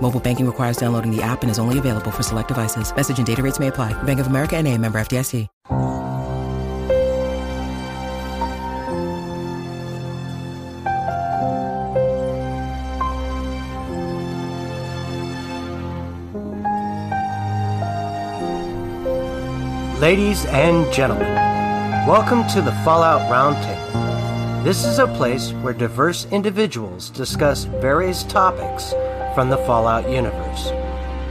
Mobile banking requires downloading the app and is only available for select devices. Message and data rates may apply. Bank of America and a member FDIC. Ladies and gentlemen, welcome to the Fallout Roundtable. This is a place where diverse individuals discuss various topics from the Fallout universe.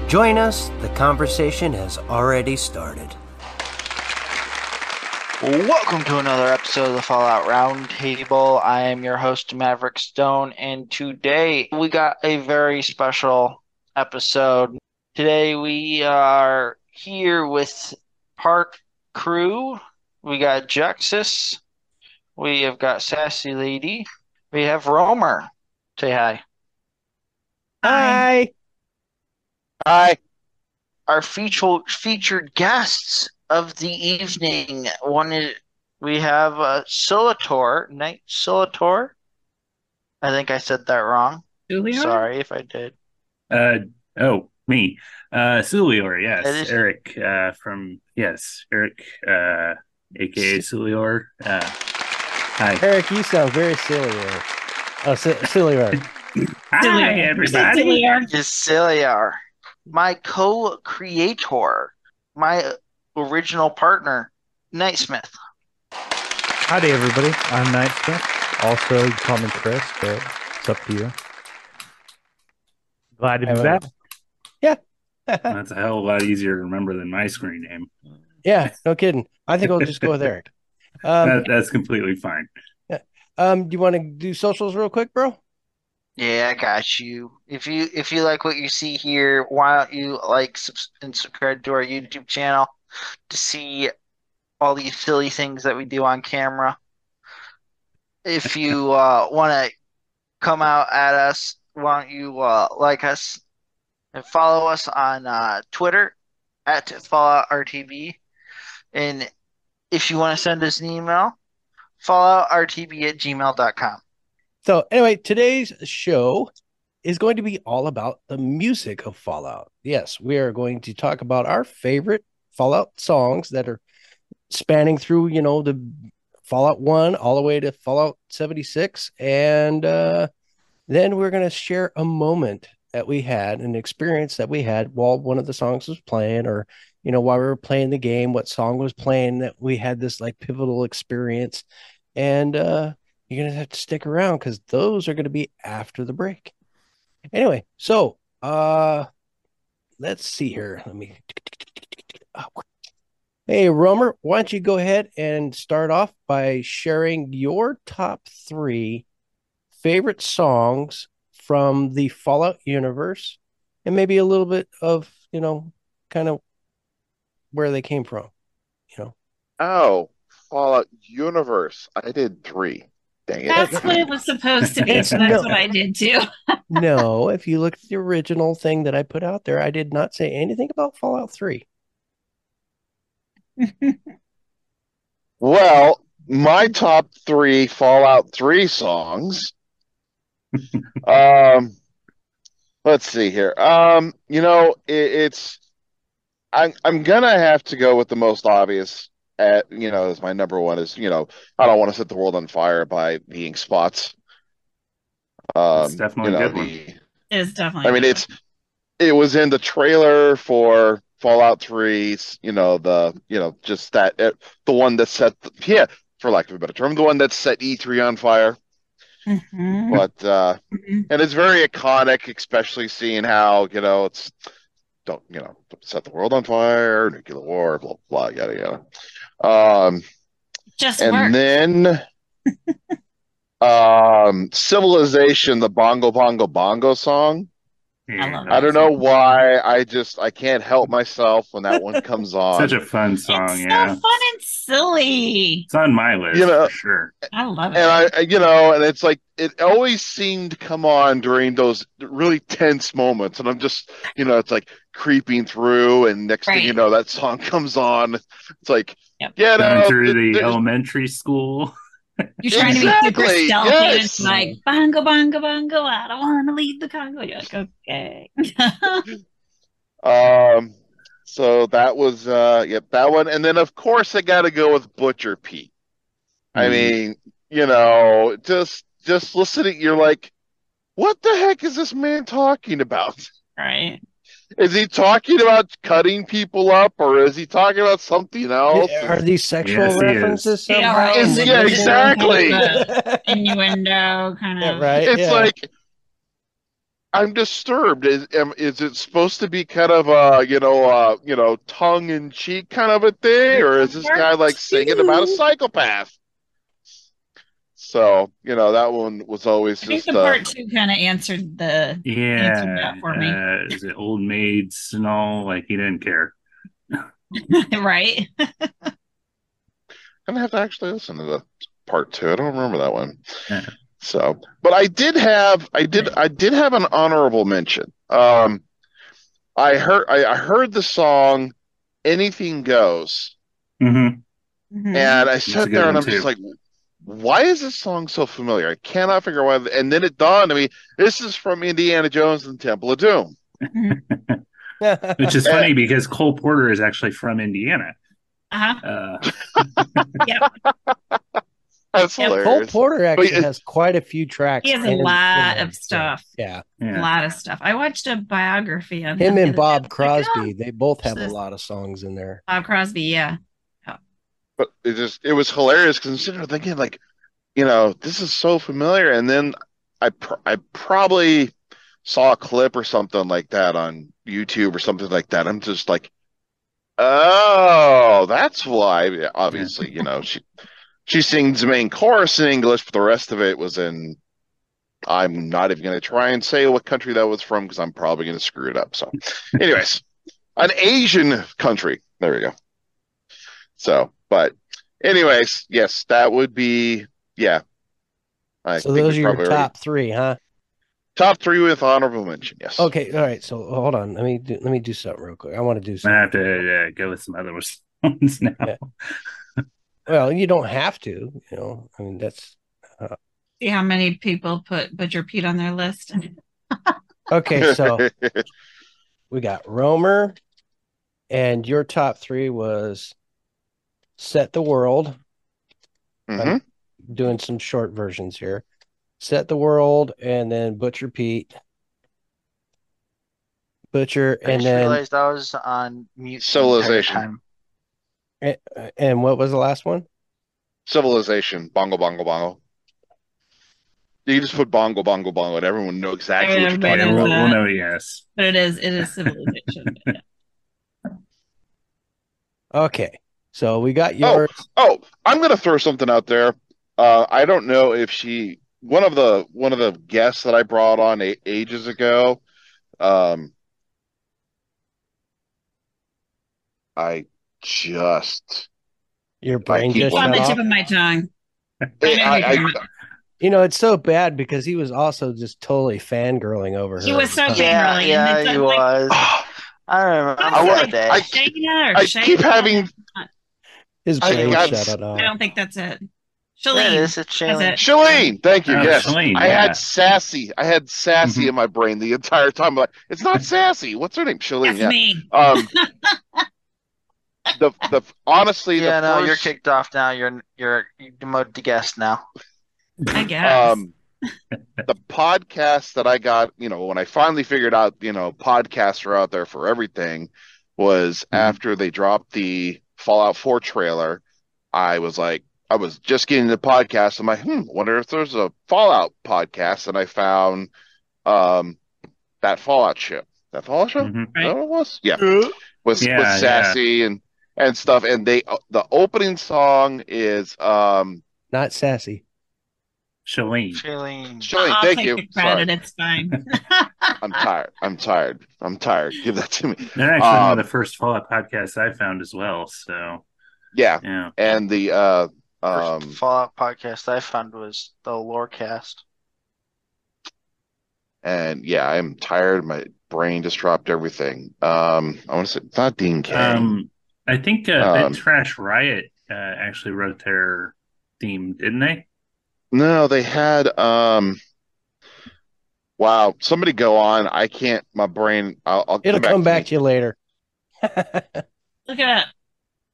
Join us, the conversation has already started. Welcome to another episode of the Fallout Roundtable. I am your host, Maverick Stone, and today we got a very special episode. Today we are here with Park crew. We got Juxus. We have got Sassy Lady. We have Romer. Say hi. Hi. Hi. Our feature, featured guests of the evening. One is we have uh, Silitor, Knight Silitor. I think I said that wrong. Julia? Sorry if I did. Uh oh, me. Uh Sulior, yes. is- Eric uh from yes, Eric uh aka Sulior. Uh hi. Eric, you sound very silly. Oh, si- silly, Eric. Hi everybody. Gazilliar, my co-creator, my original partner, Nightsmith. Howdy, everybody. I'm Nightsmith. Also, you can call me Chris, but it's up to you. Glad to be Have Yeah. That's a hell of a lot easier to remember than my screen name. yeah, no kidding. I think I'll just go with Eric. Um, that, that's completely fine. um, do you want to do socials real quick, bro? Yeah, I got you. If you if you like what you see here, why don't you like and subscribe to our YouTube channel to see all these silly things that we do on camera. If you uh, want to come out at us, why don't you uh, like us and follow us on uh, Twitter at FalloutRTB. And if you want to send us an email, falloutrtb at gmail.com. So, anyway, today's show is going to be all about the music of Fallout. Yes, we are going to talk about our favorite Fallout songs that are spanning through, you know, the Fallout 1 all the way to Fallout 76. And uh, then we're going to share a moment that we had, an experience that we had while one of the songs was playing, or, you know, while we were playing the game, what song was playing that we had this like pivotal experience. And, uh, you're gonna have to stick around because those are gonna be after the break. Anyway, so uh let's see here. Let me Hey Romer, why don't you go ahead and start off by sharing your top three favorite songs from the Fallout universe and maybe a little bit of, you know, kind of where they came from, you know. Oh, Fallout Universe. I did three. Dang it. That's what it was supposed to be. So that's No. what I did too. no, if you look at the original thing that I put out there, I did not say anything about Fallout 3. Well, my top three Fallout 3 songs. um, let's see here. Um, you know, it, it's I'm I'm gonna have to go with the most obvious at you know as my number one is you know I don't want to set the world on fire by being spots. Um, It's definitely you a know, good one. It's definitely. I mean, it's it was in the trailer for Fallout 3, you know, the you know, just that uh, the one that set the, yeah, for lack of a better term, the one that set E3 on fire. Mhm. But uh Mhm. and it's very iconic, especially seeing how, you know, it's don't, you know, set the world on fire, nuclear war, blah blah yada yada. Um Just and work. then um Civilization, the Bongo Bongo Bongo song. I I don't know why. I just I can't help myself when that one comes on. Such a fun song, It's so yeah. fun and silly. It's on my list You know- for sure. I love it. and I, I- you know, and it's like it always seemed to come on during those really tense moments, and I'm just, you know, it's like creeping through, and next thing you know, that song comes on. It's like, Yep. get Going out. through the there's- elementary school. You're trying to be super Exactly, stealthy, and yes. it's like bongo, bongo, bongo. I don't want to leave the Congo. You're like, okay. Um, so that was, uh, yep, that one, and then of course I got to go with Butcher Pete. I Mhm. mean, you know, just just listening, you're like, what the heck is this man talking about? right. Is he talking about cutting people up, or is he talking about something else? Are these sexual Yes, he is. references Yeah. Is- yeah, exactly. Innuendo, kind Yeah, of. right. It's yeah. like I'm disturbed. Is am- is it supposed to be kind of a you know uh you know tongue in cheek kind of a thing, or is this guy like singing about a psychopath? So you know that one was always I think just the uh, part two kind of answered the answered Yeah. that for me. Uh, is it old maids and all? Like he didn't care. right. I'm gonna have to actually listen to the part two. I don't remember that one. Yeah. So, but I did have, I did, I did have an honorable mention. Um, I heard, I, I heard the song "Anything Goes," Mm-hmm. Mhm. and I sat there and I'm just like, why is this song so familiar? I cannot figure out why. And then it dawned on me, this is from Indiana Jones and the Temple of Doom. Which is funny because Cole Porter is actually from Indiana. Uh-huh. Uh, That's Yep. Cole. Porter actually But it- has quite a few tracks. He has a lot in of there. stuff. Yeah. A lot of stuff. I watched a biography of Him the and Bob day. I was like, Crosby, they both have a lot of songs in there. oh, Bob Crosby, yeah. It just it was hilarious because I'm sitting there thinking like, you know, this is so familiar, and then I pr I probably saw a clip or something like that on YouTube or something like that. I'm just like, oh, that's why. Obviously, you know, she she sings the main chorus in English, but the rest of it was in. I'm not even going to try and say what country that was from because I'm probably going to screw it up. So, anyways, an Asian country. There we go. So, but anyways, yes, that would be yeah. I so think those are your probably already- top three, huh? top three with honorable mention. Yes. Okay, all right. So hold on. Let me do, let me do something real quick. I want to do something. I have to uh, go with some other ones now. Yeah. Well, you don't have to. You know, I mean that's See how many people put Butcher Pete on their list? okay. So we got Romer, and your top three was Set the World. Mhm. Doing some short versions here. Set the World, and then Butcher Pete. Butcher, I and just then realized I was on mute. Civilization. time. and, and what was the last one? Civilization. Bongo, bongo, bongo. You just put bongo, bongo, bongo, and everyone will know exactly what you're talking Yeah, knows we'll, about. we'll that. know. Yes. But it is it is civilization. Yeah. Okay, so we got Oh, yours. oh, I'm gonna throw something out there. Uh, I don't know if she one of the one of the guests that I brought on a, ages ago. Um, I just Your brain keep just on the off. tip of my tongue. I, I, you're I, You know, it's so bad because he was also just totally fangirling over her. He was so at the time. Yeah, yeah, he like- was. I remember. I I was was like, day. I- I keep having His I brain got- shut it off. I don't think that's it. Yeah, Shalene. it is. It's That's Shalene. Thank you. Oh, yes, Shalene, I yeah. had sassy. I had sassy Mhm. in my brain the entire time. I'm like, it's not sassy. What's her name? Shalene. That's Yeah. me. Um, the the honestly, Yeah, the no, you're first, kicked off now. You're you're you demoted to guest now. I guess. um, the podcast that I got, you know, when I finally figured out, you know, podcasts are out there for everything. was after they dropped the Fallout 4 trailer, I was like, I was just getting the podcast. I'm like, hmm, wonder if there's a Fallout podcast, and I found um that Fallout ship. That Fallout show? Mhm. Is that what it was? Yeah, Yeah. with Yeah, with yeah. Sassy and and stuff. And they the opening song is um Not sassy. Shalene. Shailene. Shelley, I'll thank take you. the credit. Sorry. It's fine. I'm tired. I'm tired. I'm tired. Give that to me. They're actually one Um, of the first Fallout podcasts I found as well. So Yeah, yeah. and the uh First um Fallout podcast I found was the Lorecast. and yeah, I'm tired. My brain just dropped everything. Um, I want to say it's not Dean King. Um, I think uh, Um, Trash Riot uh, actually wrote their theme, didn't they? No, they had um wow, somebody go on. I can't my brain I'll, I'll It'll come back to you later. All Look at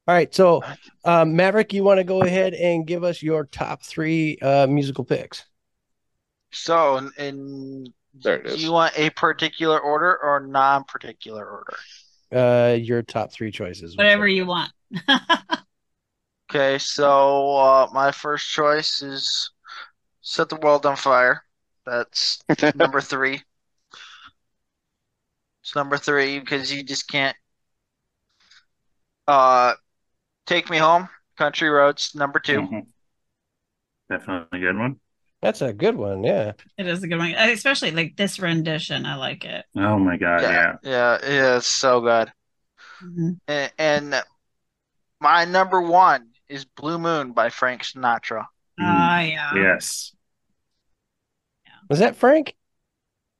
right, so um, Maverick, you want to go ahead and give us your top three uh, musical picks? So, in, in There it do you want a particular order or non-particular order? Uh, your top three choices. whatever you want. Okay, so uh, my first choice is Set the World on Fire. That's number three. It's number three because you just can't. Uh, Take Me Home, Country Roads, number 2 Mhm. Definitely a good one. That's a good one. Yeah. It is a good one, especially like this rendition. I like it. Oh my god, yeah. Yeah, yeah, it's so good. Mhm. And, and my number one is Blue Moon by Frank Sinatra. Ah, yeah. Yes. Was that Frank?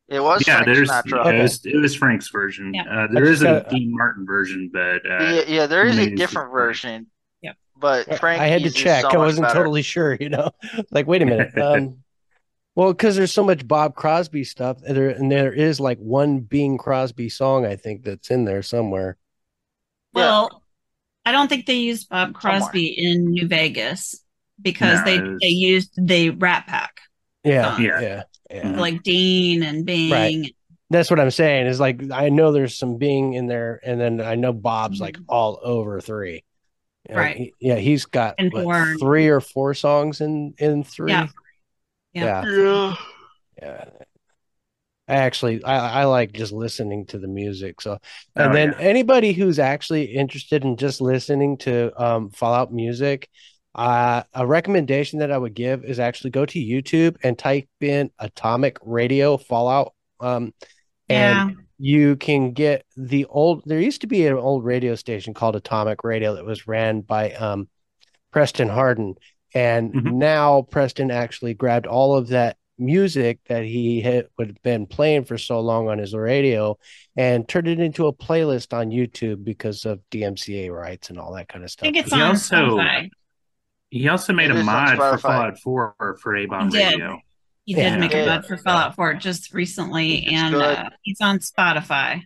It was Yeah, Frank there's Sinatra. yeah, it, was, it was Frank's version. Yeah. Uh, there I is just a gotta- Dean Martin version, but uh, Yeah, yeah, there is a Amazing. different version. Yep. But Frank I had to check. I wasn't totally sure, you know. Like, wait a minute. Um, well, because there's so much Bob Crosby stuff, and there and there is like one Bing Crosby song I think that's in there somewhere. Well, I don't think they used Bob Somewhere. Crosby in New Vegas because No, they was- they used the Rat Pack, Yeah, Uh, yeah, Yeah. yeah. like Dean and Bing. Right. That's what I'm saying. Is like I know there's some Bing in there, and then I know Bob's like Mhm. all over three. You know, Right. he- yeah, he's got And what, four. three or four songs in in three. Yeah. Yeah. Yeah. Yeah. I actually I, I like just listening to the music. So and Oh, then yeah. anybody who's actually interested in just listening to um Fallout music, uh a recommendation that I would give is actually go to YouTube and type in Atomic Radio Fallout. Um Yeah. and you can get the old there used to be an old radio station called Atomic Radio that was ran by um Preston Harden. And Mhm. now Preston actually grabbed all of that music that he had would have been playing for so long on his radio and turned it into a playlist on YouTube because of DMCA rights and all that kind of I stuff. think it's He on also- Spotify. He also made It a mod for Fallout 4 for Avon He did. Radio. He did Yeah. make a mod for Fallout 4 just recently, It's and good. uh, it's on Spotify.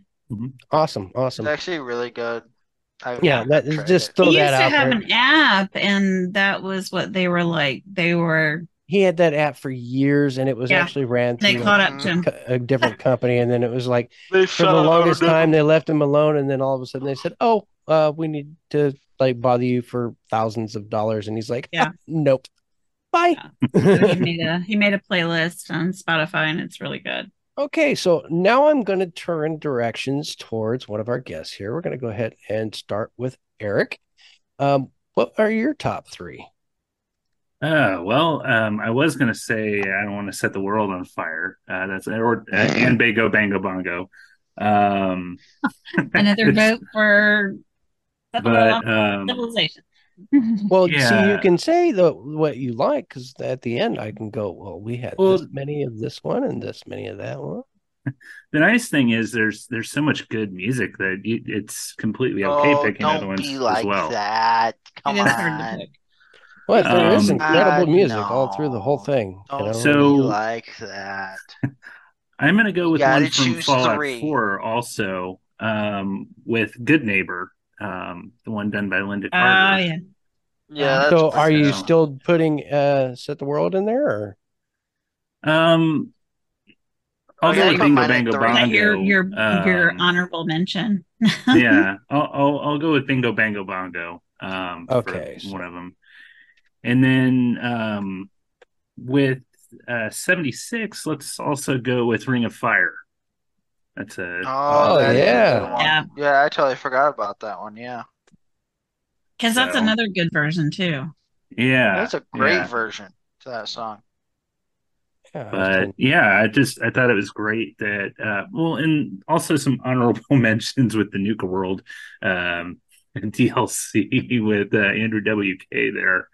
Awesome, awesome. It's actually really good. I, Yeah, that I've is tried just it. throw he that used to have there. an app, and that was what they were like. They were He had that app for years and it was Yeah. actually ran they through caught a, up to him. a different company and then it was like They for the longest time they left him alone and then all of a sudden they said oh uh we need to like bother you for thousands of dollars and he's like Yeah. nope bye So he made a he made a playlist on Spotify, and it's really good. okay so now i'm going to turn directions towards one of our guests here we're going to go ahead and start with eric um what are your top three Uh, well, um, I was gonna say I don't want to set the world on fire. Uh, that's or uh, and Bago Bango Bongo. Um, Another vote for but um, civilization. well see you can say the what you like because at the end i can go well we had Well- this many of this one and this many of that one the nice thing is there's there's so much good music that you, it's completely okay oh, picking don't other ones be as like well. that. Come it is hard to on. pick. What there is Um, incredible Uh, music all through the whole thing. Don't know? So- like that. I'm gonna go with one from choose Fallout three. 4 also um, with Goodneighbor, um, the one done by Lynda Oh Carter. yeah. Yeah, so are you so- still putting uh set the world in there or Um, I'll Oh, go yeah, with Bingo Bango. Bongo. Your your your Um, honorable mention. yeah, I'll, I'll I'll go with Bingo Bango Bongo. Um, Okay, so- one of them, and then um, with uh, seventy six, let's also go with Ring of Fire. That's a Oh, Oh, that is yeah. Yeah. Yeah, I totally forgot about that one. Yeah. Because that's So- another good version too. yeah. That's a great yeah. version to that song. Yeah, But yeah, I just I thought it was great that uh, well, and also some honorable mentions with the Nuka World um, DLC with uh, Andrew WK there.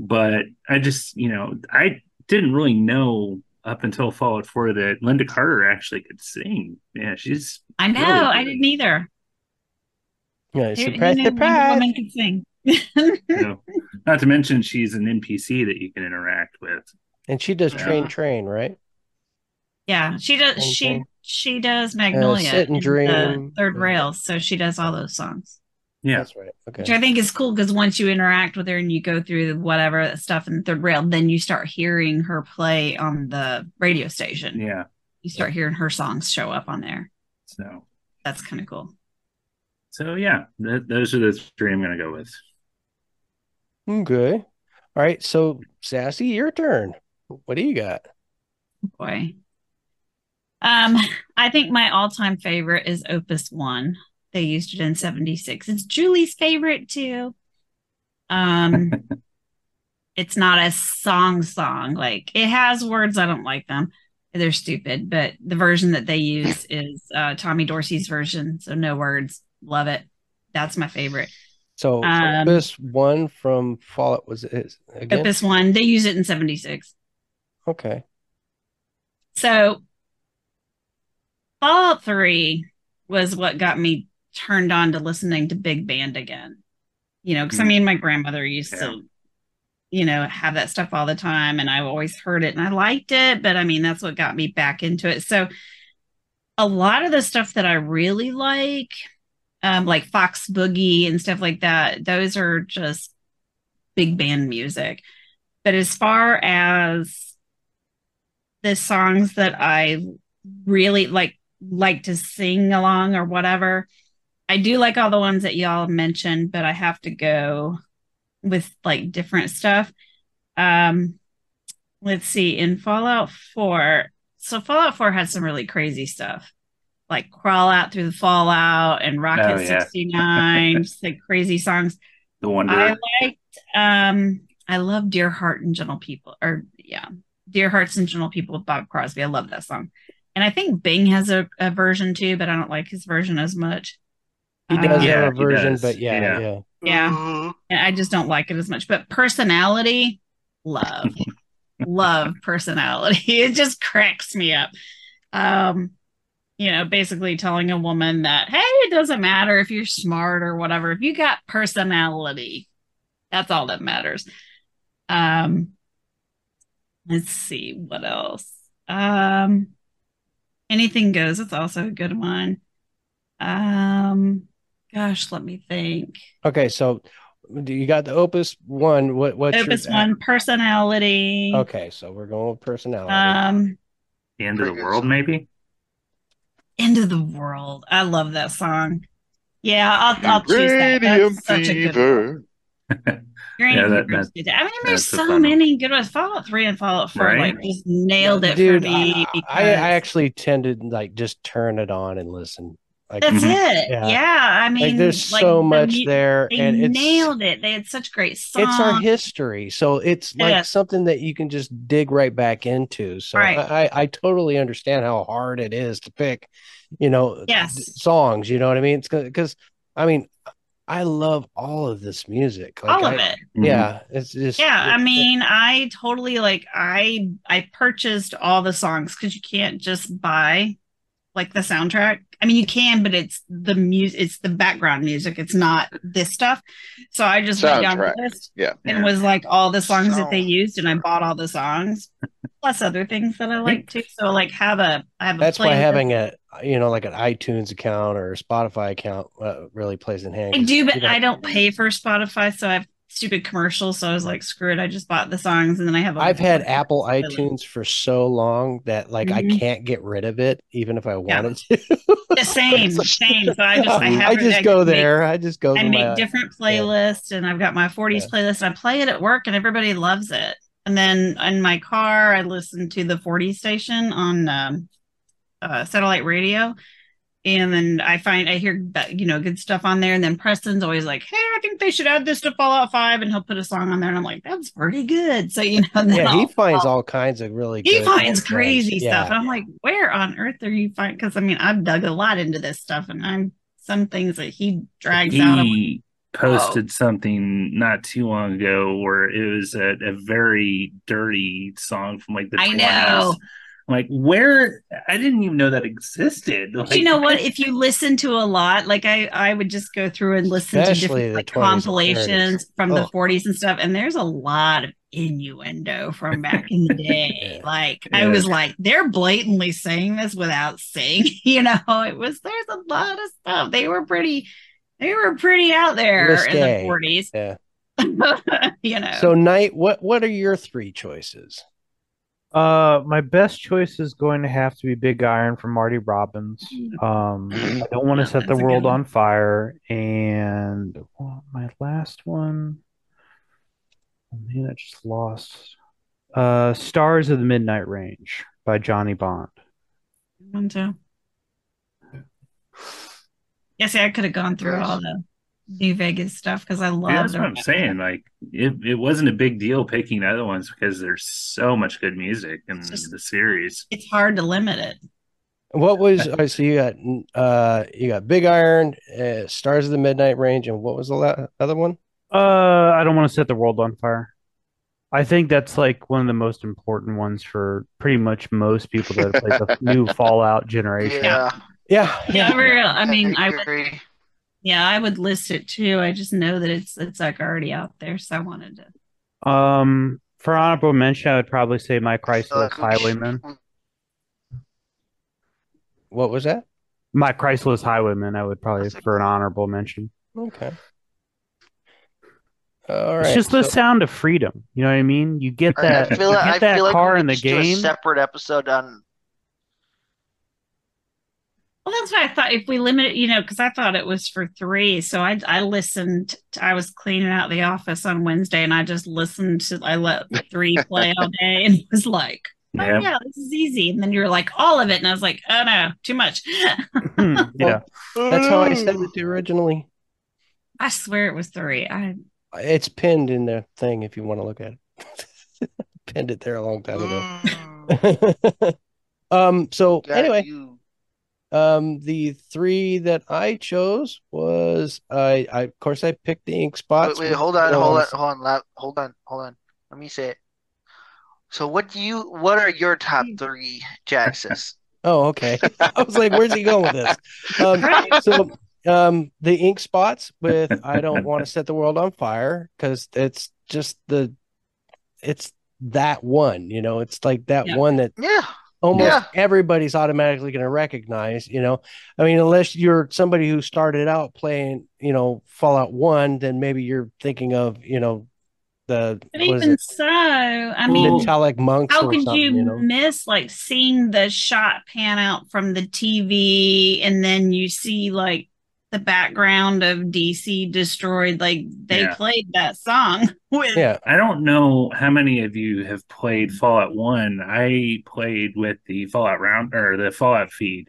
But I just you know I didn't really know up until Fallout 4 that Lynda Carter actually could sing. Yeah, she's I know. Really I didn't either. yeah, Who- who surprise, knew Wonder surprise. Woman could sing. you know, not to mention she's an NPC that you can interact with. And she does Yeah. train, train, right? yeah, she does. Same She she does uh, Magnolia, Sit and in Dream. the third rails, so she does all those songs. Yeah, That's right. Okay, Which I think is cool because once you interact with her and you go through whatever stuff in the third rail, then you start hearing her play on the radio station. yeah. You start hearing her songs show up on there. So That's kind of cool. so yeah, th- those are the three I'm going to go with. Okay. All right. So, Sassy, your turn. What do you got? Boy. Um, I think my all-time favorite is Opus One. They used it in 76. It's Julie's favorite too. Um it's not a song song. Like it has words, I don't like them. They're stupid, but the version that they use is uh Tommy Dorsey's version, so no words. Love it. That's my favorite. So, so Um, Opus one from Fallout was it again? Opus One, they use it in 76. Okay. So Fallout 3 was what got me turned on to listening to big band again. You know, because I Mhm. mean, my grandmother used Yeah. to, you know, have that stuff all the time, and I always heard it and I liked it. But I mean, that's what got me back into it. So a lot of the stuff that I really like, um, like Fox Boogie and stuff like that, those are just big band music. But as far as the songs that I really like like to sing along or whatever. I do like all the ones that y'all mentioned, but I have to go with like different stuff. Um let's see in Fallout 4. So Fallout 4 had some really crazy stuff. Like Crawl Out Through the Fallout and Rocket Oh, yeah. 69, just like crazy songs. The Wonder. I liked um I love Dear Heart and Gentle People or yeah, Dear Hearts and Gentle People with Bob Crosby. I love that song. And I think Bing has a, a version too, but I don't like his version as much. He Uh, does Yeah, have a version, but yeah, Yeah. yeah. Yeah. Mhm. And I just don't like it as much. But personality, love. love personality. It just cracks me up. Um, you know, basically telling a woman that, hey, it doesn't matter if you're smart or whatever. If you got personality, that's all that matters. Um, let's see what else. Um, anything goes. It's also a good one. Um, gosh, let me think. Okay, so you got the Opus one? What what's Opus your one, personality. Okay, so we're going with personality. Um, the end of the world, maybe. End of the World. I love that song. Yeah, I'll, I'll choose that. Uranium That's such a good one. Yeah, that- Fever is good. I mean, there's so fun one. many good ones. Fallout 3 and Fallout 4 Right? like just nailed it Dude, for me. I, I, I actually tend to like just turn it on and listen. Like, that's Mhm. it. Yeah. Yeah. I mean, like there's like, so the much mu- there, They and it's nailed it. They had such great songs. it's our history, so it's like Yes. something that you can just dig right back into. So Right. I, I I totally understand how hard it is to pick, you know, Yes. d- songs. You know what I mean? It's because I mean, I love all of this music. Like, All of I- it. Yeah, it's just Yeah, I it- mean, I totally like I I purchased all the songs because you can't just buy like the soundtrack. I mean, you can, but it's the music, it's the background music. It's not this stuff. So I just went down the list Yeah. and was like all the songs that they used, and I bought all the songs plus other things that I like too. So like have a I have a That's why having a you know like an iTunes account or a Spotify account uh, really plays in hand. I 'cause do, but you know- I don't pay for Spotify, so I have stupid commercials. So I was like, screw it. I just bought the songs and then I have. a I've had Apple playlist. iTunes for so long that like I Mhm. can't get rid of it, even if I Yeah. wanted to. The same, same. So I just I have I just go make- there. I just go. I make my- different playlists and I've got my 40s playlist. And I play it at work and everybody loves it. And then in my car, I listen to the 40 station on um, uh, satellite radio. And then I find I hear that, you know, good stuff on there. And then Preston's always like, Hey, I think they should add this to Fallout 5. And he'll put a song on there. And I'm like, That's pretty good. So, you know, Yeah, he I'll- finds all kinds of really. he good finds ones. crazy Yeah. stuff. And I'm like, where on earth are you finding? Because I mean, I've dug a lot into this stuff, and I'm some things that he drags out of. he posted something not too long ago where it was a, a very dirty song from like the I 20s. know. Like where I didn't even know that existed. But Like, you know what? If you listen to a lot, like I, I would just go through and listen Especially to the different like 20s compilations 30s. from the Oh. 40s and stuff, and there's a lot of innuendo from back in the day. Like I was like, they're blatantly saying this without saying, you know, it was there's a lot of stuff. They were pretty, they were pretty out there in the 40s. Yeah. you know. So, Knight, what what are your three choices? Uh, my best choice is going to have to be Big Iron from Marty Robbins. Um, I don't want to set the that's a good world on fire. And well, my last one, oh man, I just lost. Uh, Stars of the Midnight Range by Johnny Bond. One, two. Yeah, see, I could have gone through all the New Vegas stuff because I love Yeah, that's what I'm saying. Like it, it wasn't a big deal picking other ones because there's so much good music in just- the series. It's hard to limit it. What was all right, so you got uh you got Big Iron, uh, Stars of the Midnight Range, and what was the la- other one? Uh, I don't want to set the world on fire. I think that's like one of the most important ones for pretty much most people that play the new Fallout generation. Yeah, Yeah, Yeah, I, real- I mean, I would, agree. Yeah, I would list it too. I just know that it's it's like already out there, so I wanted to. Um, for honorable mention, I would probably say My So, Christless like, we- Highwayman. What was that? My Christless Highwayman, I would probably That's for an honorable mention. Okay. All right. It's just the so- sound of freedom. You know what I mean? You get that, I feel you like, get I that feel like car in the should a game. separate episode on. Well, that's why I thought if we limit it, you know, because I thought it was for three. So I I listened. To, I was cleaning out the office on Wednesday, and I just listened to. I let three play all day, and it was like, "Oh Yeah. yeah, this is easy." And then you're like, "All of it," and I was like, "Oh no, too much." Hmm, yeah. That's how I said it originally. I swear it was three. I It's pinned in the thing if you want to look at it. Pinned it there a long time ago. Mm, um. So got anyway, you. Um, the three that I chose was I. I of course I picked the ink spots. Wait, wait, hold on, hold on, hold on, hold on, hold on. Let me say it. So, what do you? What are your top three, Jaxus? Oh, okay. I was like, where's he going with this? Um, so um the ink spots with I don't want to set the world on fire because it's just the it's that one, you know, it's like that Yeah. one that Yeah, almost Yeah. everybody's automatically going to recognize, you know. I mean, unless you're somebody who started out playing, you know, Fallout 1, then maybe you're thinking of, you know, the But even so, I mean, metallic monks how could you, you know. miss like seeing the shot pan out from the TV and then you see like the background of DC destroyed? Like they Yeah. played that song with. Yeah. I don't know how many of you have played Fallout 1. I played with the Fallout round or the Fallout feed.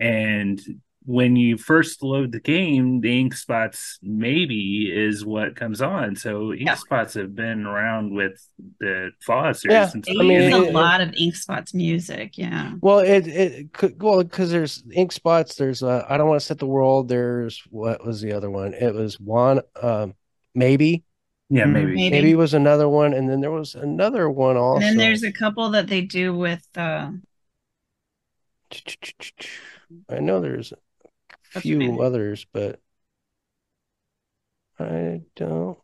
And when you first load the game, the ink spots maybe is what comes on. So ink Yeah. spots have been around with the Fallout series Yeah, since They I mean, use beginning. a it- lot of Ink Spots music. Yeah. Well, it it could well because there's ink spots. There's uh, I don't want to set the world. There's what was the other one? It was one. Um, maybe yeah, Mhm. maybe. Maybe. maybe was another one, and then there was another one also. And then there's a couple that they do with uh I know there's a That's few fine. others, but I don't.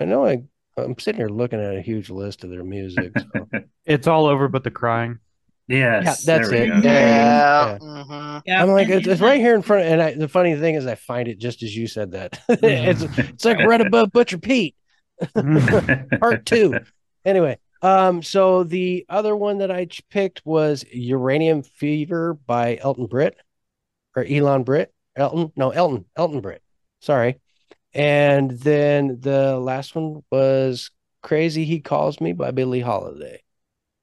I know I. I'm sitting here looking at a huge list of their music. So. It's all over but the crying. Yes, Yeah, that's it. go. Yeah. yeah. Yeah. hmm yeah, I'm like, it's, it's right here in front. Of, And I, the funny thing is, I find it just as you said that. it's it's like right above Butcher Pete. Part two. Anyway, um, so the other one that I picked was Uranium Fever by Elton Britt or Elon Britt. Elton, no, Elton, Elton Britt. Sorry. And then the last one was Crazy He Calls Me by Billie Holiday.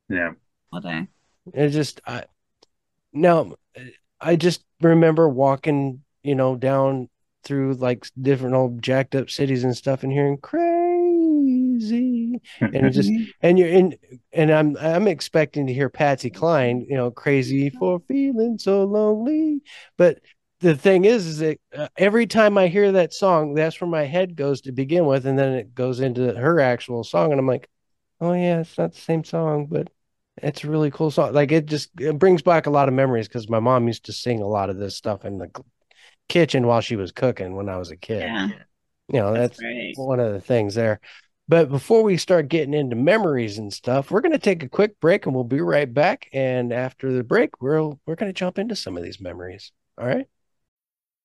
yeah. Okay. It just I no, I just remember walking, you know, down through like different old jacked up cities and stuff and hearing crazy and it just and you're in and I'm I'm expecting to hear Patsy Cline, you know, crazy for feeling so lonely. But the thing is, is that uh, every time I hear that song, that's where my head goes to begin with, and then it goes into her actual song, and I'm like, oh yeah, it's not the same song, but it's a really cool song. Like it just it brings back a lot of memories because my mom used to sing a lot of this stuff in the kitchen while she was cooking when I was a kid. Yeah. You know, that's, great. one of the things there. But before we start getting into memories and stuff, we're going to take a quick break and we'll be right back. And after the break, we'll we're going to jump into some of these memories. All right.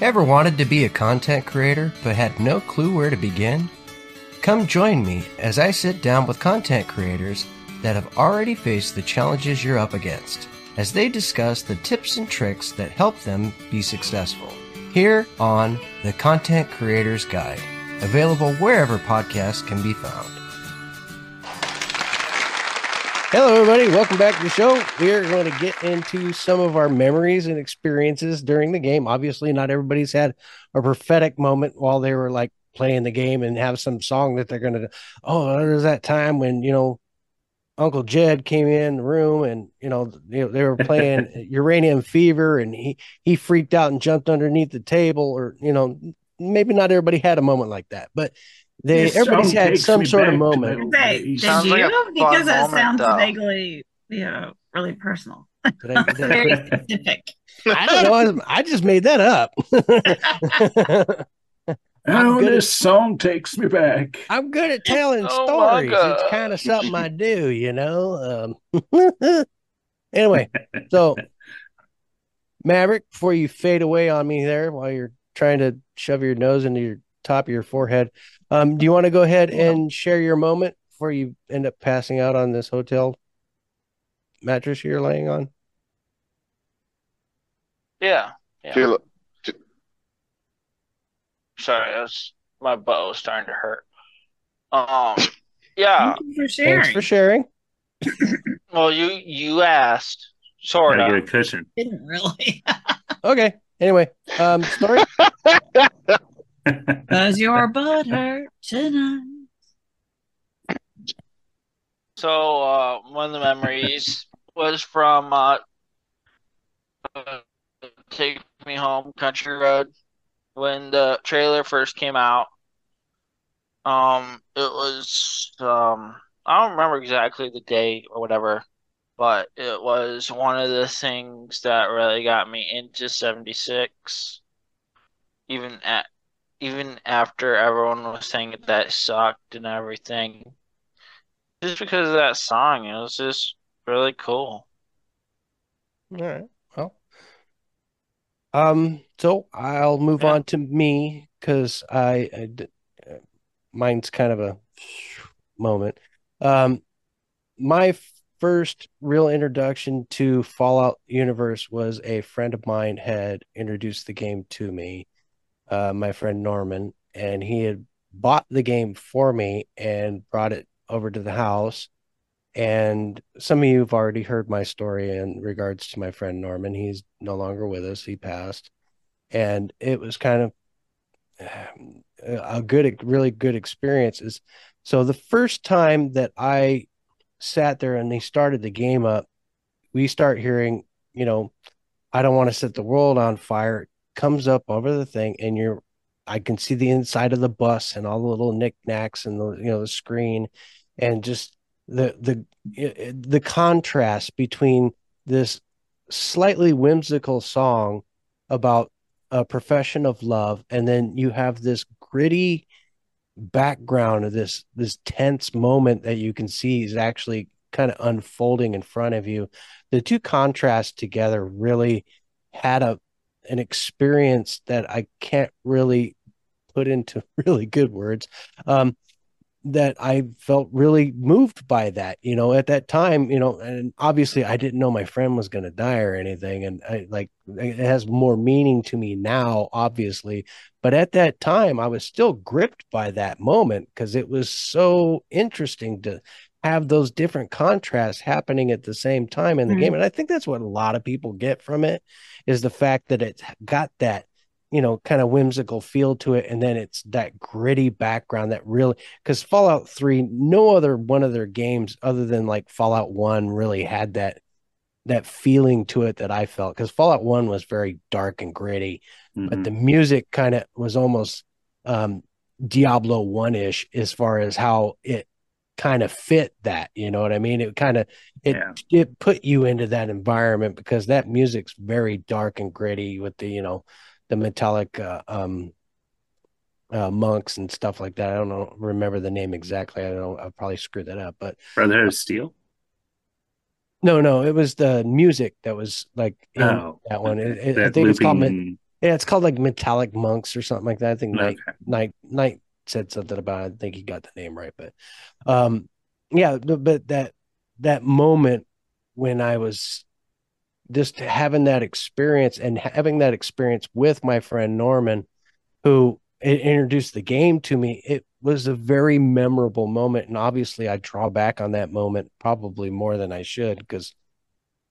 Ever wanted to be a content creator but had no clue where to begin? Come join me as I sit down with content creators that have already faced the challenges you're up against as they discuss the tips and tricks that help them be successful. Here on The Content Creator's Guide, available wherever podcasts can be found. Hello, everybody. Welcome back to the show. We are going to get into some of our memories and experiences during the game. Obviously, not everybody's had a prophetic moment while they were like playing the game and have some song that they're going to, oh, there's that time when, you know, Uncle Jed came in the room and, you know, they, they were playing Uranium Fever and he, he freaked out and jumped underneath the table or, you know, maybe not everybody had a moment like that, but they, This everybody's had some sort of moment. my old did you? like because it moment, sounds though. vaguely, you know, really personal. Did I- did I- Very specific. I don't know. I just made that up. I'm Oh, good this song takes me back. I'm good at telling Oh stories. It's kind of something I do, you know. Um, anyway, so Maverick, before you fade away on me there while you're trying to shove your nose into your top of your forehead, um, do you want to go ahead and share your moment before you end up passing out on this hotel mattress you're laying on? Yeah. Yeah. Feel. Sorry, that's my butt was starting to hurt. Um, yeah. Thank you for sharing. Thanks for sharing. Well, you you asked, Sorry. Gotta get a cushion. Didn't really. Okay. Anyway, um, story. Does your butt hurt tonight? So, uh, one of the memories was from uh, Take Me Home Country Road when the trailer first came out. Um, it was um, I don't remember exactly the date or whatever, but it was one of the things that really got me into 76. Even at even after everyone was saying that sucked and everything just because of that song. It was just really cool. All right. Well, um, so I'll move Yeah. on to me because I, mine's kind of a moment. Um, my first real introduction to Fallout universe was a friend of mine had introduced the game to me, uh, my friend Norman, and he had bought the game for me and brought it over to the house. And some of you have already heard my story in regards to my friend Norman. He's no longer with us. He passed. And it was kind of um, a good, really good experience. Is so the first time that I sat there and they started the game up, we start hearing, you know, I don't want to set the world on fire. Comes up over the thing, and you're I can see the inside of the bus and all the little knickknacks and the you know the screen, and just the the the contrast between this slightly whimsical song about a profession of love, and then you have this gritty background of this this tense moment that you can see is actually kind of unfolding in front of you. The two contrasts together really had a an experience that I can't really put into really good words. Um, that I felt really moved by that, you know, at that time, you know, and obviously I didn't know my friend was going to die or anything. And I like, it has more meaning to me now, obviously. But at that time, I was still gripped by that moment because it was so interesting to have those different contrasts happening at the same time in the mm-hmm. game. And I think that's what a lot of people get from it is the fact that it's got that you know, kind of whimsical feel to it. And then it's that gritty background that really, because Fallout 3, no other one of their games other than like Fallout 1 really had that that feeling to it that I felt because Fallout 1 was very dark and gritty, mm-hmm. but the music kind of was almost um Diablo 1-ish as far as how it kind of fit that, you know what I mean? It kind of it yeah. it put you into that environment because that music's very dark and gritty with the, you know, the metallic uh, um, uh, monks and stuff like that. I don't know, remember the name exactly. I don't. I'll probably screw that up. But Brotherhood of Steel. No, no, it was the music that was like in oh, that one. It, that I think it's called. Yeah, it's called like Metallic Monks or something like that. I think okay. Night Night Night said something about it. I think he got the name right, but um, yeah, but that that moment when I was just having that experience and having that experience with my friend Norman, who introduced the game to me, it was a very memorable moment. And obviously, I draw back on that moment probably more than I should because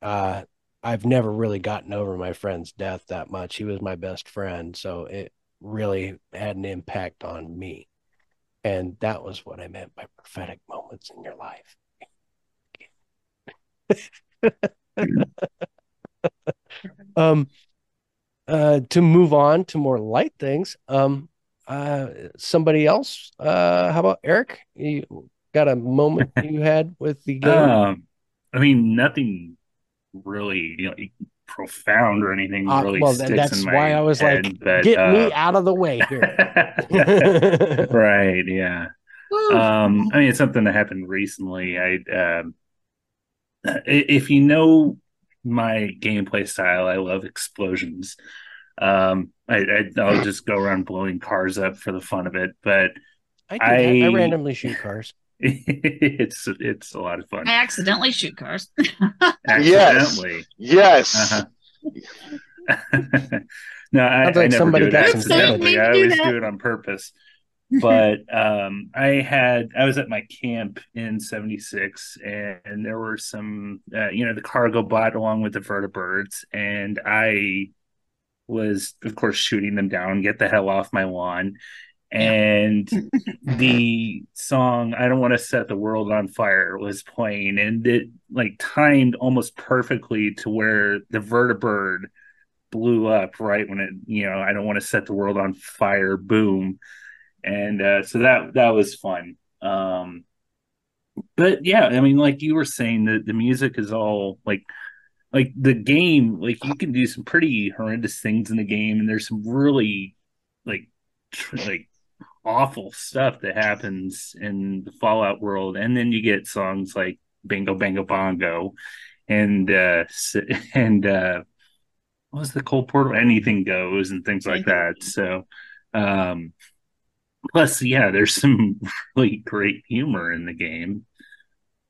uh, I've never really gotten over my friend's death that much. He was my best friend. So it really had an impact on me. And that was what I meant by prophetic moments in your life. um, uh, to move on to more light things, um, uh, somebody else. Uh, how about Eric? You got a moment you had with the game? Um, I mean, nothing really, you know, profound or anything uh, really well, sticks that's in my why I was head, like, but, get uh, me out of the way here. right? Yeah. um, I mean, it's something that happened recently. I, um, if you know my gameplay style. I love explosions. Um, I, I will just go around blowing cars up for the fun of it, but I I, I randomly shoot cars. it's it's a lot of fun. I accidentally shoot cars. accidentally. Yes. Yes. Uh-huh. no, I, like I never somebody do it accidentally. I always do it on purpose but um, I had I was at my camp in '76, and there were some, uh, you know, the cargo bot along with the vertibirds, and I was, of course, shooting them down, get the hell off my lawn. And the song "I Don't Want to Set the World on Fire" was playing, and it like timed almost perfectly to where the vertibird blew up right when it, you know, I don't want to set the world on fire. Boom and uh, so that that was fun. Um, but yeah, I mean, like you were saying, the the music is all like like the game. Like you can do some pretty horrendous things in the game, and there's some really like tr- like awful stuff that happens in the Fallout world, and then you get songs like "Bingo Bango Bongo" and uh and uh what was the Cole Porter? Anything goes and things like that. So um plus yeah there's some really great humor in the game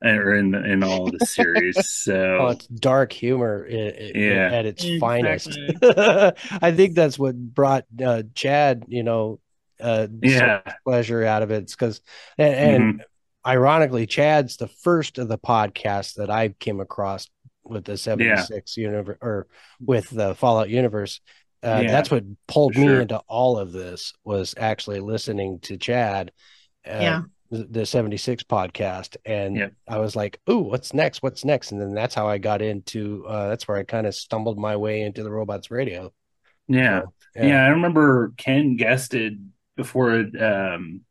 or in in all the series so oh, it's dark humor it, yeah. at its exactly. finest i think that's what brought uh, chad you know uh yeah so pleasure out of it because and, and mm-hmm. ironically chad's the first of the podcasts that i came across with the 76 yeah. universe or with the fallout universe uh, yeah, that's what pulled me sure. into all of this was actually listening to Chad, uh, yeah. the, the 76 podcast. And yeah. I was like, Ooh, what's next? What's next? And then that's how I got into, uh, that's where I kind of stumbled my way into the robots radio. Yeah. So, yeah. I remember Ken guested before um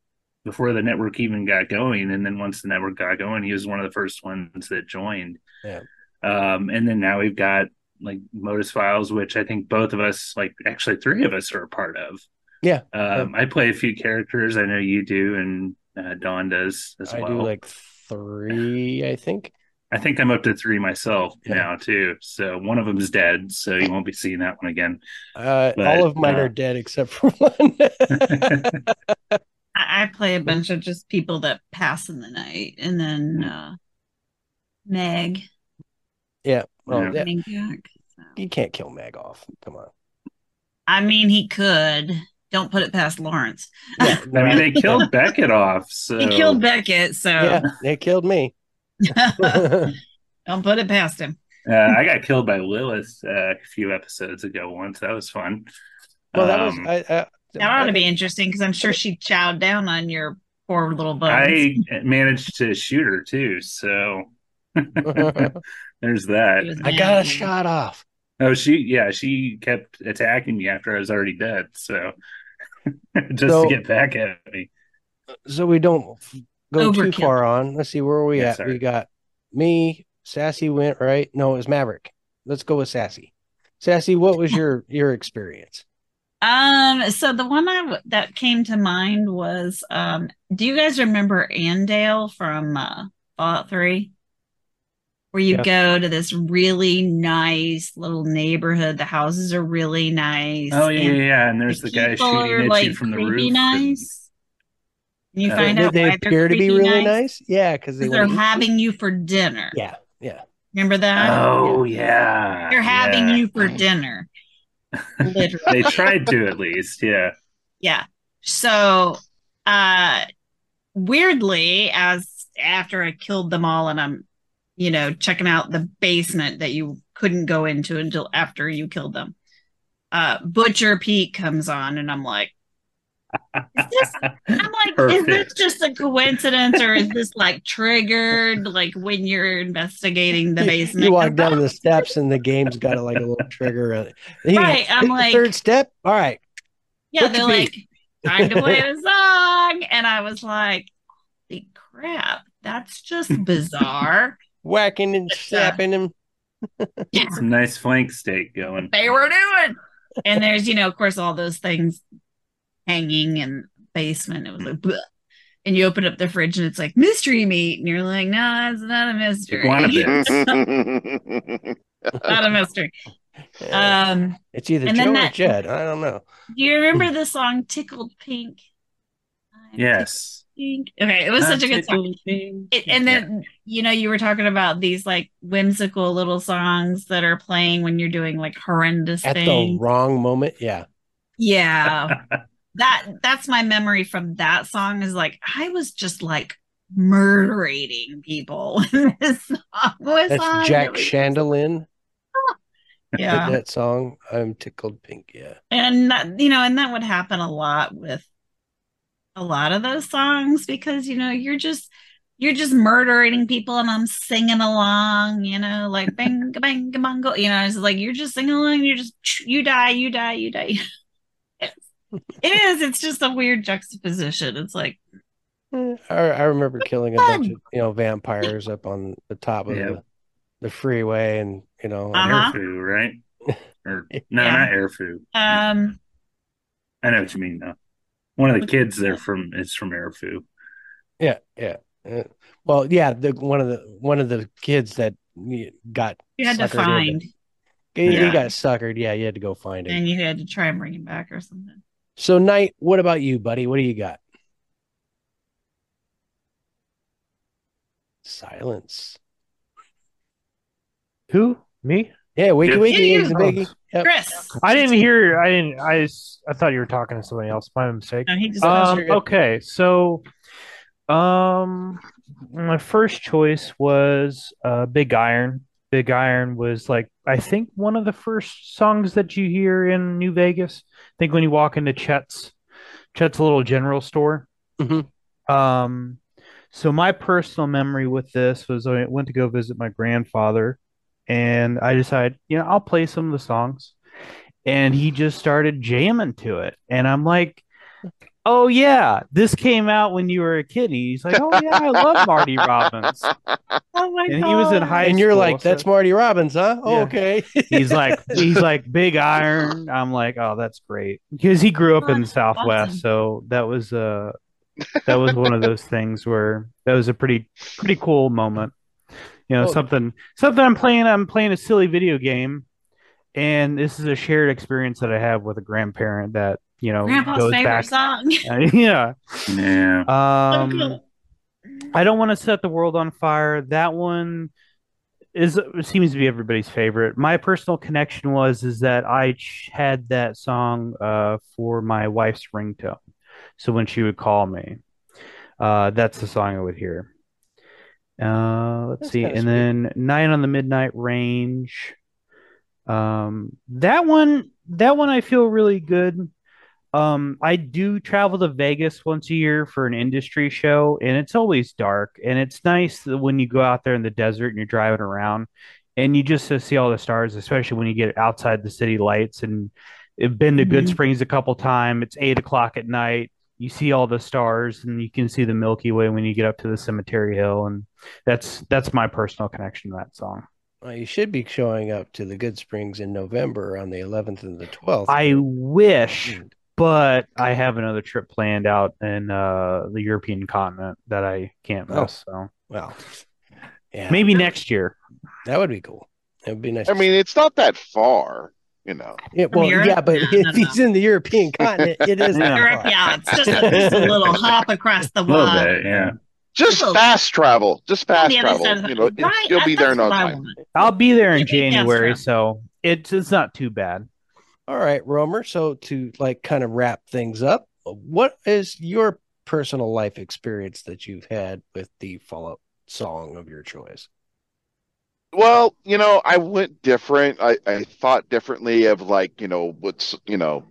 before the network even got going, and then once the network got going, he was one of the first ones that joined. Yeah. Um, and then now we've got like Modus Files, which I think both of us, like actually three of us, are a part of. Yeah. Um, I play a few characters. I know you do, and uh, Dawn does as I well. I do like three, I think. I think I'm up to three myself Yeah. now too. So one of them is dead, so you won't be seeing that one again. Uh, But, all of mine uh, are dead except for one. I, I play a bunch of just people that pass in the night, and then uh, Meg. yeah. Well, Yeah. that- coming. So. you can't kill Meg off. Come on. I mean, he could. Don't put it past Lawrence. Yeah, I mean, they killed Beckett off, so He killed Beckett, so yeah, they killed me. don't put it past him. Uh, I got killed by Lilith uh, a few episodes ago once. That was fun. Well, that was Um, I, I, That ought to be interesting because I'm sure she chowed down on your poor little bones. I managed to shoot her too, so there's that. I got a shot off. Oh, she yeah, she kept attacking me after I was already dead, so just So- to get back at me. So we don't go too far on. Let's see where are we Yeah, at. sorry. We got me, Sassy went right. No, it was Maverick. Let's go with Sassy. Sassy, what was your your experience? Um, so the one I w- that came to mind was um, do you guys remember Andale from uh, Fallout 3? Where you Yeah. go to this really nice little neighborhood. The houses are really nice. Oh yeah, and yeah, yeah. And there's the, guy shooting are, at like you from the roof. nice. And you Uh, find Did out they why appear to be really nice. nice? Yeah, because they 'Cause they're wanna eat you. having you for dinner. Yeah, yeah. Remember that? Oh yeah, They're having yeah. you for dinner. Literally. they tried to at least, yeah. Yeah. So, uh, weirdly, as after I killed them all and I'm, you know, checking out the basement that you couldn't go into until after you killed them, uh, Butcher Pete comes on and I'm like, is this, I'm like, is this just a coincidence or is this like triggered like when you're investigating the basement? You walk down the steps and the game's got a, like a little trigger. on it. You go, Right, I'm like- third step. All right. Yeah, Butcher they're like, Pete. time to play the song. And I was like, holy crap, that's just bizarre. Whacking and uh, slapping him. yeah, Some nice flank steak going. they were doing. And there's, you know, of course, all those things hanging in the basement. It was like, Bleh. and you open up the fridge and it's like mystery meat. And you're like, no, it's not a mystery. It's not a mystery. Yeah. Um, it's either and Joe then or that- Jed. I don't know. do you remember the song Tickled Pink? I'm Yes. Pink. Okay, it was such a good song. It, and then you know you were talking about these like whimsical little songs that are playing when you're doing like horrendous At the wrong moment. Yeah. yeah, that that's my memory from that song. Is like I was just like murdering people when this song was. That's It Jack was- Chandelier. Yeah, That song. I'm tickled pink. Yeah. and that, you know, and that would happen a lot with a lot of those songs because you know you're just you're just murdering people and I'm singing along, you know, like bang bang bongo, you know, it's like you're just singing along, you're just you die, you die, you die. It's, it is. Just a weird juxtaposition. It's like I, I remember killing a bunch of you know vampires up on the top of Yeah. the, the freeway, and you know, Uh-huh. Arefu, right? Or no, Yeah. not Arefu. um I know what you mean though. One of the kids there from is from Arefu. yeah, yeah. Uh, well, yeah, the one of the one of the kids that got you had to suckered into- find he, he got suckered. Yeah, you had to go find him. and you had to try and bring him back or something. So, Knight, what about you, buddy? What do you got? Silence. Who? Me? Yeah, wakey Yeah. wakey, Yeah, eggs biggie. Yep. Chris. I didn't hear. I didn't. I. I thought you were talking to somebody else. My mistake. No, he just Um, okay, so um, my first choice was uh, Big Iron. Big Iron was like I think one of the first songs that you hear in New Vegas. I think when you walk into Chet's Chet's little general store. Mhm. Um, so my personal memory with this was I went to go visit my grandfather, and I decided, you know, I'll play some of the songs. and he just started jamming to it, and I'm like, "Oh yeah, this came out when you were a kid." He's like, "Oh yeah, I love Marty Robbins." Oh my and he was in high and you're school, like, that's so- Marty Robbins, huh? Oh, Yeah. okay. he's like he's like big iron i'm like oh that's great because he grew up in the southwest awesome. so that was uh that was one of those things where that was a pretty pretty cool moment you know Oh. something something i'm playing i'm playing a silly video game and this is a shared experience that i have with a grandparent that you know Grandpa's goes favorite back song. yeah Yeah. um cool. I don't want to set the world on fire. That one is seems to be everybody's favorite. My personal connection was is that I ch- had that song uh, for my wife's ringtone. So when she would call me, uh, that's the song I would hear. Uh, let's That's see, and sweet. then Night on the Midnight Range. Um, that one, that one I feel really good. Um, I do travel to Vegas once a year for an industry show, and it's always dark. And it's nice that when you go out there in the desert and you're driving around, and you just see all the stars, especially when you get outside the city lights. And I've been to Good Mhm. Springs a couple times. It's eight o'clock at night. You see all the stars, and you can see the Milky Way when you get up to the Cemetery Hill, and that's that's my personal connection to that song. Well, you should be showing up to the Goodsprings in November on the 11th and the 12th. I wish, Mm. But I have another trip planned out in uh, the European continent that I can't Oh. miss. So Well, yeah, maybe next year. that would be cool. That would be nice. I to mean, it's not that far, you know. Yeah, From well, Europe? yeah, but if no, he's in the European continent, it is Yeah. Europe, yeah, it's just a, just a little hop across the A little water. yeah. Just Well, fast travel. Just fast travel. side of the- You know, it- right, you'll be there in no time. I'll be there in Yeah, yeah, January, so it's it's not too bad. All right, Romer. So to like kind of wrap things up, what is your personal life experience that you've had with the Fallout song of your choice? Well, you know, I went different. I, I thought differently of like, you know, what's, you know,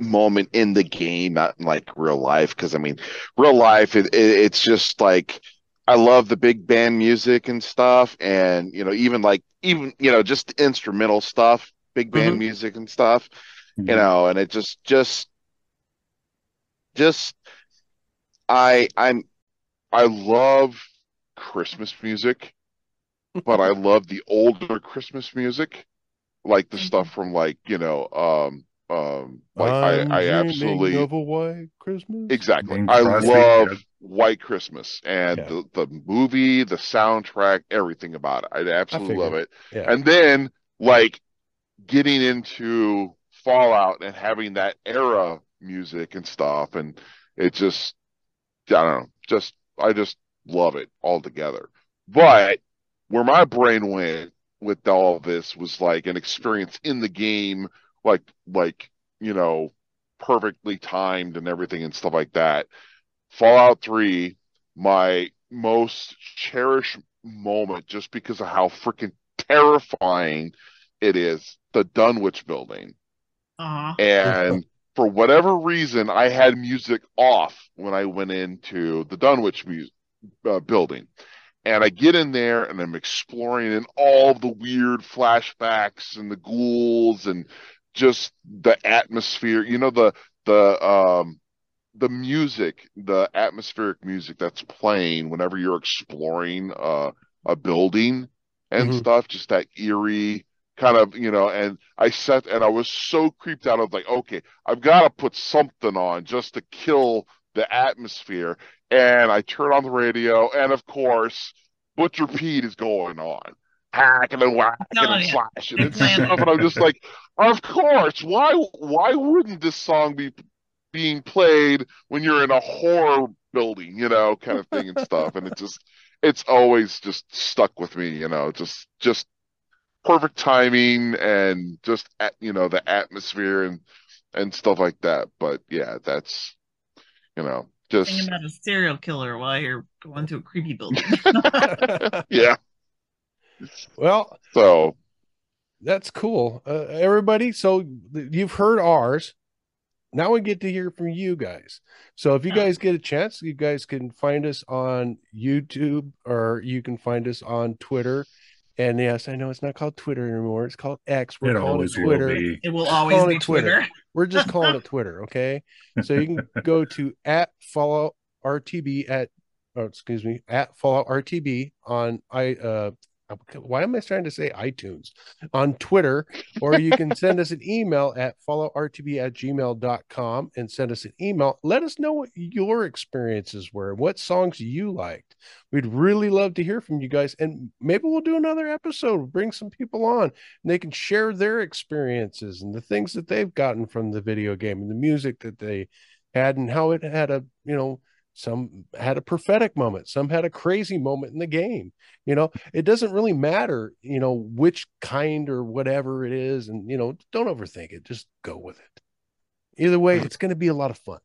moment in the game, not in like real life. Because I mean, real life, it, it, it's just like I love the big band music and stuff, and you know, even like even you know, just instrumental stuff, big band Mhm. music and stuff, Mhm. you know, and it just just just I I'm I love Christmas music but I love the older Christmas music, like the stuff from like you know, um, um, like I, I absolutely a white Christmas. exactly. I love yeah. White Christmas and Yeah. the the movie, the soundtrack, everything about it. I absolutely love it. Yeah. And then like getting into Fallout and having that era music and stuff, and it just I don't know, just I just love it all together. But where my brain went with all this was like an experience in the game, like like you know, perfectly timed and everything and stuff like that. Fallout 3, my most cherished moment just because of how freaking terrifying it is, the Dunwich building. Aw. And for whatever reason, I had music off when I went into the Dunwich mu- uh, building. And I get in there and I'm exploring in all the weird flashbacks and the ghouls and just the atmosphere. You know the the um the music, the atmospheric music that's playing whenever you're exploring uh, a building and Mhm. stuff, just that eerie kind of, you know, and I sat and I was so creeped out. I was like, okay, I've got to put something on just to kill the atmosphere. And I turn on the radio, and of course, Butcher Pete is going on. Hacking and whacking Oh, and yeah. slashing and stuff. And I'm just like, of course, why why wouldn't this song be being played when you're in a horror building, you know, kind of thing and stuff. And it just it's always just stuck with me, you know, just just perfect timing and just at, you know, the atmosphere and and stuff like that. But yeah, that's you know, Thinking just about a serial killer while you're going to a creepy building. yeah. well, So that's cool. Uh, everybody, so you've heard ours. Now we get to hear from you guys. So if you guys get a chance, you guys can find us on YouTube or you can find us on Twitter And yes, I know it's not called Twitter anymore. It's called X. We're It calling always it will Twitter. be. It will Just always calling be it Twitter. Twitter. We're just calling it Twitter, okay? So you can go to at follow RTB at oh excuse me at Fallout RTB on I uh why am I trying to say iTunes on Twitter, or you can send us an email at followrtb at gmail.com and send us an email. Let us know what your experiences were, what songs you liked. We'd really love to hear from you guys. And maybe we'll do another episode, bring some people on, and they can share their experiences and the things that they've gotten from the video game and the music that they had and how it had a, you know, some had a prophetic moment. Some had a crazy moment in the game. You know it doesn't really matter you know which kind or whatever it is. And you know don't overthink it. Just go with it. Either way it's going to be a lot of fun.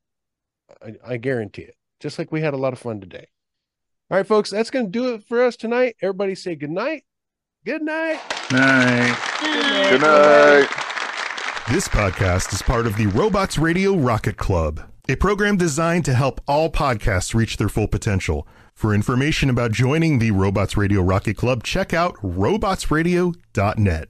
I, I guarantee it. Just like we had a lot of fun today. All right folks that's going to do it for us tonight. Everybody say good night. Good night. Night. Good night. This podcast is part of the Robots Radio Rocket Club, a program designed to help all podcasts reach their full potential. For information about joining the Robots Radio Rocket Club, check out robotsradio.net.